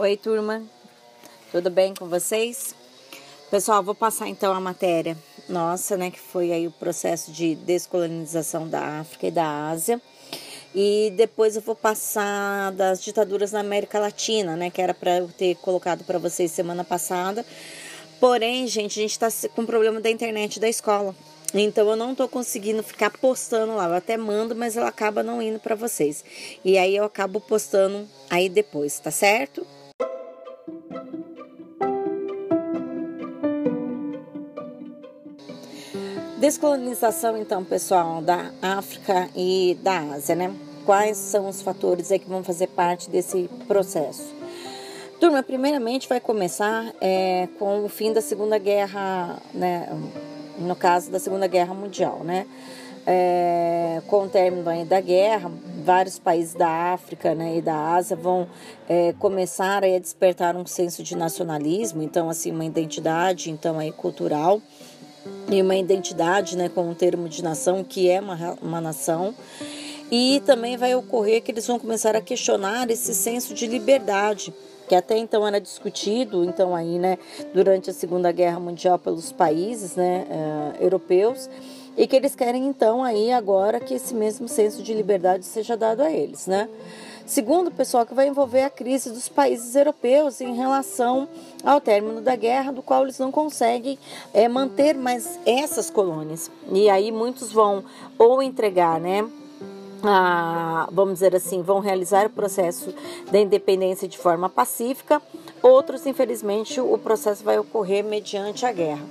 Oi, turma. Tudo bem com vocês? Pessoal, vou passar então a matéria nossa, né, que foi aí o processo de descolonização da África e da Ásia. E depois eu vou passar das ditaduras na América Latina, né, que era para eu ter colocado para vocês semana passada. Porém, gente, a gente está com problema da internet da escola. Então eu não tô conseguindo ficar postando lá. Eu até mando, mas ela acaba não indo para vocês. E aí eu acabo postando aí depois, tá certo? Descolonização, então, pessoal, da África e da Ásia, né? Quais são os fatores aí que vão fazer parte desse processo? Turma, primeiramente vai começar é, com o fim da Segunda Guerra, né? No caso da Segunda Guerra Mundial, né? É, com o término aí da guerra, vários países da África né, e da Ásia vão é, começar a despertar um senso de nacionalismo, então assim uma identidade então aí cultural e uma identidade, né, com um termo de nação que é uma, uma nação. E também vai ocorrer que eles vão começar a questionar esse senso de liberdade, que até então era discutido, então aí, né, durante a Segunda Guerra Mundial pelos países, né, uh, europeus, e que eles querem então aí agora que esse mesmo senso de liberdade seja dado a eles, né? Segundo, pessoal, que vai envolver a crise dos países europeus em relação ao término da guerra, do qual eles não conseguem é, manter mais essas colônias. E aí muitos vão ou entregar, né? A, vamos dizer assim, vão realizar o processo da independência de forma pacífica, outros, infelizmente, o processo vai ocorrer mediante a guerra.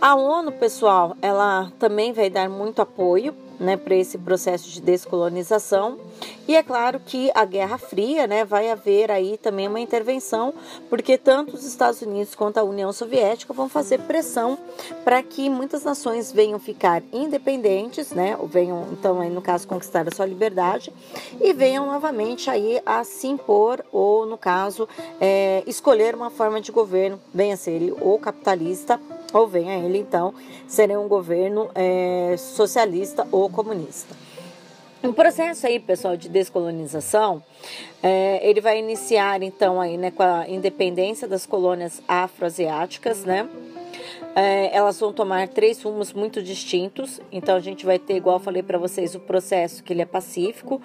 A ONU, pessoal, ela também vai dar muito apoio né, para esse processo de descolonização. E é claro que a Guerra Fria né, vai haver aí também uma intervenção, porque tanto os Estados Unidos quanto a União Soviética vão fazer pressão para que muitas nações venham ficar independentes, né, ou venham, então, aí, no caso, conquistar a sua liberdade, e venham novamente aí a se impor, ou no caso, é, escolher uma forma de governo, venha ser ele ou capitalista ou venha ele então ser um governo é, socialista ou comunista. O processo aí, pessoal, de descolonização, é, ele vai iniciar então aí, né, com a independência das colônias afroasiáticas, né? É, elas vão tomar três rumos muito distintos. Então a gente vai ter, igual eu falei para vocês, o processo que ele é pacífico,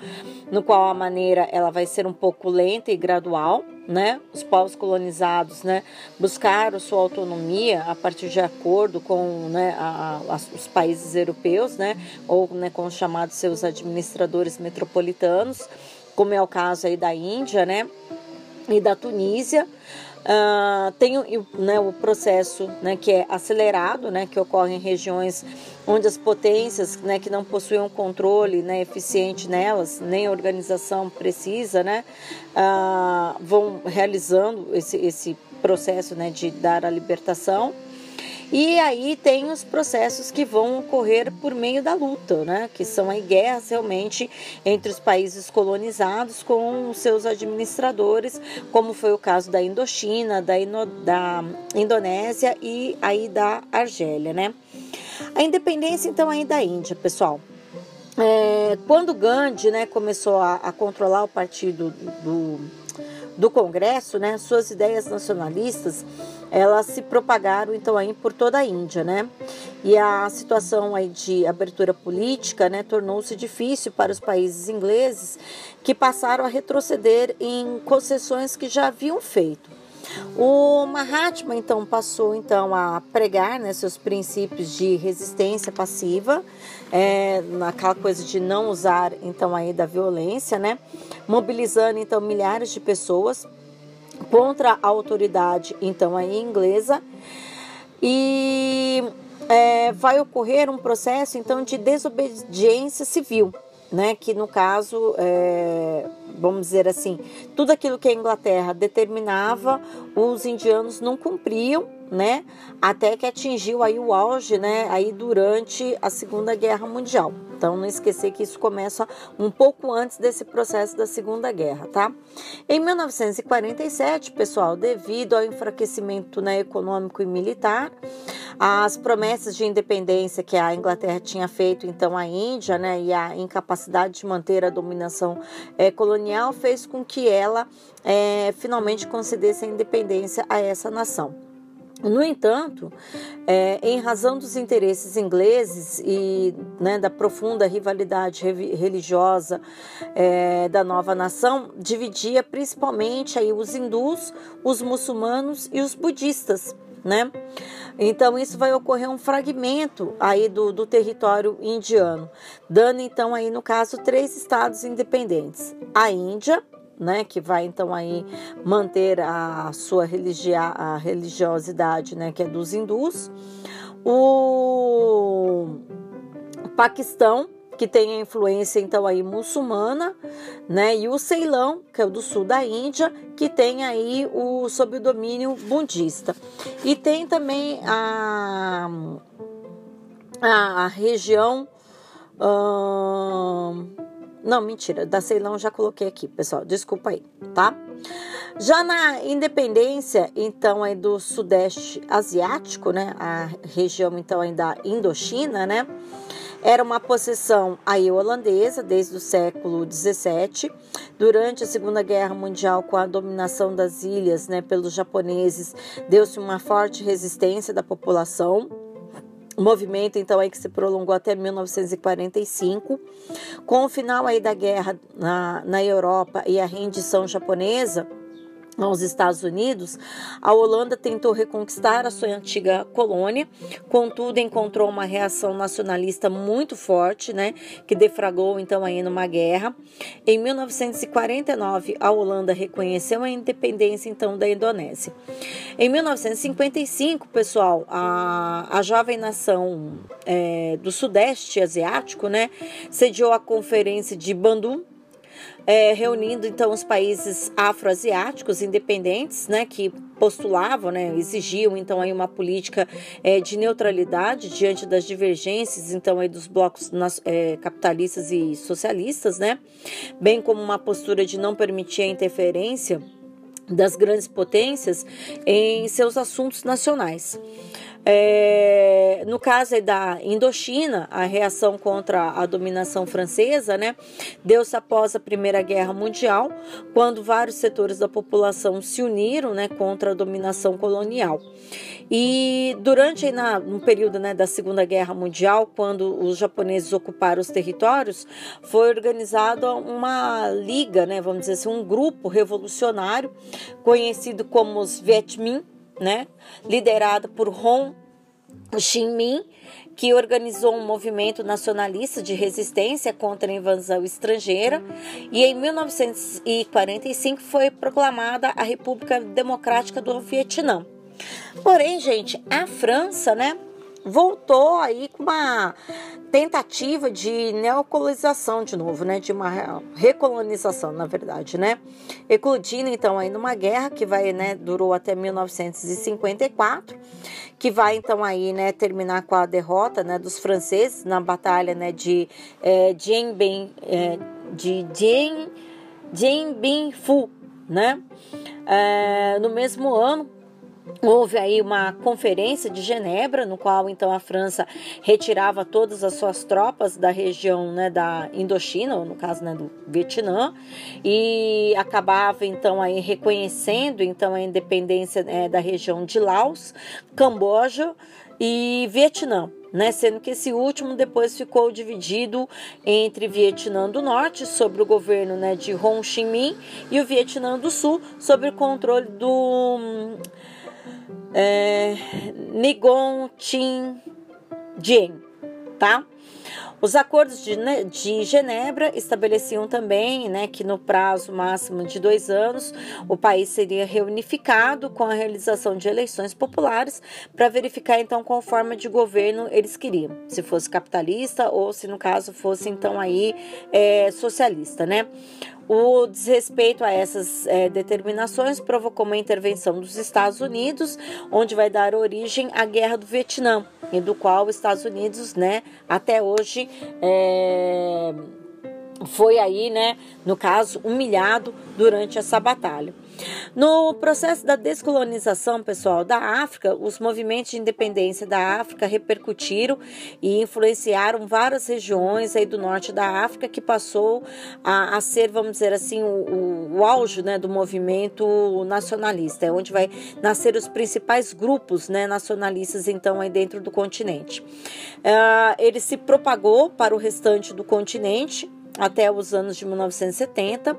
no qual a maneira ela vai ser um pouco lenta e gradual, né? Os povos colonizados, né, buscaram sua autonomia a partir de acordo com, né, a, a, os países europeus, né, ou né, com os chamados seus administradores metropolitanos, como é o caso aí da Índia, né, e da Tunísia. Uh, tem né, o processo né, que é acelerado, né, que ocorre em regiões onde as potências né, que não possuem um controle né, eficiente nelas, nem organização precisa, né, uh, vão realizando esse, esse processo né, de dar a libertação. E aí tem os processos que vão ocorrer por meio da luta, né? que são aí guerras realmente entre os países colonizados com os seus administradores, como foi o caso da Indochina, da, Ino, da Indonésia e aí da Argélia. Né? A independência, então, aí da Índia, pessoal. É, quando Gandhi né, começou a, a controlar o partido do, do Congresso, né, suas ideias nacionalistas, elas se propagaram então aí por toda a Índia, né? E a situação aí de abertura política, né, tornou-se difícil para os países ingleses que passaram a retroceder em concessões que já haviam feito. O Mahatma então passou então a pregar né, seus princípios de resistência passiva, é, naquela coisa de não usar então aí da violência, né, mobilizando então milhares de pessoas contra a autoridade então aí inglesa. E é, vai ocorrer um processo então de desobediência civil né, que no caso, é, vamos dizer assim, tudo aquilo que a Inglaterra determinava, os indianos não cumpriam, né, até que atingiu aí o auge, né, aí durante a Segunda Guerra Mundial. Então, não esquecer que isso começa um pouco antes desse processo da Segunda Guerra, tá? Em 1947, pessoal, devido ao enfraquecimento né, econômico e militar, As promessas de independência que a Inglaterra tinha feito então à Índia, né, e a incapacidade de manter a dominação é, colonial fez com que ela é, finalmente concedesse a independência a essa nação. No entanto, é, em razão dos interesses ingleses e né, da profunda rivalidade religiosa é, da nova nação, dividia principalmente aí os hindus, os muçulmanos e os budistas. Né? Então isso vai ocorrer um fragmento aí do, do território indiano, dando então aí no caso três estados independentes: a Índia, né, que vai então aí manter a sua religi a religiosidade, né, que é dos hindus. O Paquistão, que tem a influência então aí muçulmana, né, e o Ceilão, que é o do sul da Índia, que tem aí o sob o domínio budista. E tem também a a, a região não, mentira, da Ceilão já coloquei aqui, pessoal, desculpa aí, tá? Já na independência, então, aí do Sudeste Asiático, né, a região, então, aí da Indochina, né, era uma possessão aí holandesa desde o século 17. Durante a Segunda Guerra Mundial, com a dominação das ilhas né, pelos japoneses, deu-se uma forte resistência da população o movimento, então, aí que se prolongou até 1945. Com o final aí da guerra na, na Europa e a rendição japonesa, aos Estados Unidos, a Holanda tentou reconquistar a sua antiga colônia, contudo encontrou uma reação nacionalista muito forte, né, que defragou então aí numa guerra. Em 1949, a Holanda reconheceu a independência então da Indonésia. Em 1955, pessoal, a, a jovem nação é, do Sudeste Asiático, né, sediou a conferência de Bandung é, reunindo então os países afroasiáticos independentes, né, que postulavam, né, exigiam então aí uma política é, de neutralidade diante das divergências então aí dos blocos nas, é, capitalistas e socialistas, né, bem como uma postura de não permitir a interferência das grandes potências em seus assuntos nacionais. É, no caso da Indochina, a reação contra a dominação francesa, né, deu-se após a Primeira Guerra Mundial, quando vários setores da população se uniram, né, contra a dominação colonial. E durante na, no período né, da Segunda Guerra Mundial, quando os japoneses ocuparam os territórios, foi organizada uma liga, né, vamos dizer assim, um grupo revolucionário conhecido como os Viet Minh, né, liderado por Hong Min, que organizou um movimento nacionalista de resistência contra a invasão estrangeira, e em 1945 foi proclamada a República Democrática do Vietnã. Porém, gente, a França, né, voltou aí com uma tentativa de neocolonização de novo, né, de uma recolonização, na verdade, né, eclodindo então aí numa guerra que vai, né, durou até 1954, que vai então aí, né, terminar com a derrota, né, dos franceses na batalha, né, de é, Dien é, de Dien, Dien Bien Phu, né, é, no mesmo ano Houve aí uma conferência de Genebra, no qual então a França retirava todas as suas tropas da região né, da Indochina, ou no caso né, do Vietnã, e acabava então aí reconhecendo então a independência né, da região de Laos, Camboja e Vietnã. Né, sendo que esse último depois ficou dividido entre Vietnã do Norte, sobre o governo né, de Ho Chi Minh, e o Vietnã do Sul, sob o controle do é, Nigon Chin Jin, tá? Os acordos de, de, Genebra estabeleciam também né, que no prazo máximo de dois anos o país seria reunificado com a realização de eleições populares para verificar então qual forma de governo eles queriam, se fosse capitalista ou se no caso fosse então aí é, socialista, né? O desrespeito a essas é, determinações provocou uma intervenção dos Estados Unidos, onde vai dar origem à Guerra do Vietnã, e do qual os Estados Unidos, né, até hoje é, foi aí, né, no caso, humilhado durante essa batalha. No processo da descolonização, pessoal, da África, os movimentos de independência da África repercutiram e influenciaram várias regiões aí do norte da África que passou a, a ser, vamos dizer assim, o, o, o auge né, do movimento nacionalista, é onde vai nascer os principais grupos né, nacionalistas então aí dentro do continente. Uh, ele se propagou para o restante do continente até os anos de 1970.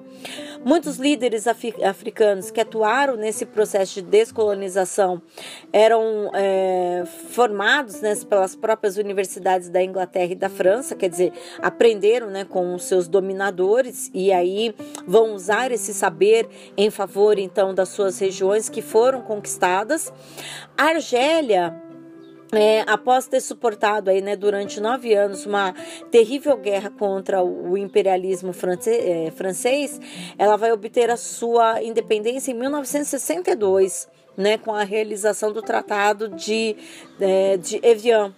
Muitos líderes africanos que atuaram nesse processo de descolonização eram é, formados né, pelas próprias universidades da Inglaterra e da França, quer dizer, aprenderam né, com os seus dominadores e aí vão usar esse saber em favor então das suas regiões que foram conquistadas. A Argélia é, após ter suportado aí, né, durante nove anos uma terrível guerra contra o imperialismo é, francês, ela vai obter a sua independência em 1962, né, com a realização do Tratado de, é, de Evian.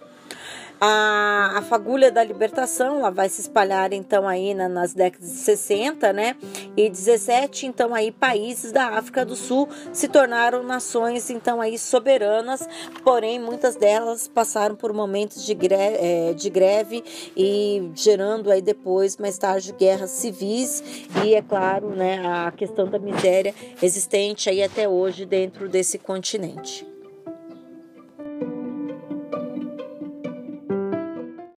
A, a fagulha da libertação ela vai se espalhar então aí na, nas décadas de 60, né? E 17, então aí países da África do Sul se tornaram nações então aí soberanas, porém muitas delas passaram por momentos de greve, é, de greve e gerando aí depois mais tarde guerras civis e é claro, né, a questão da miséria existente aí até hoje dentro desse continente.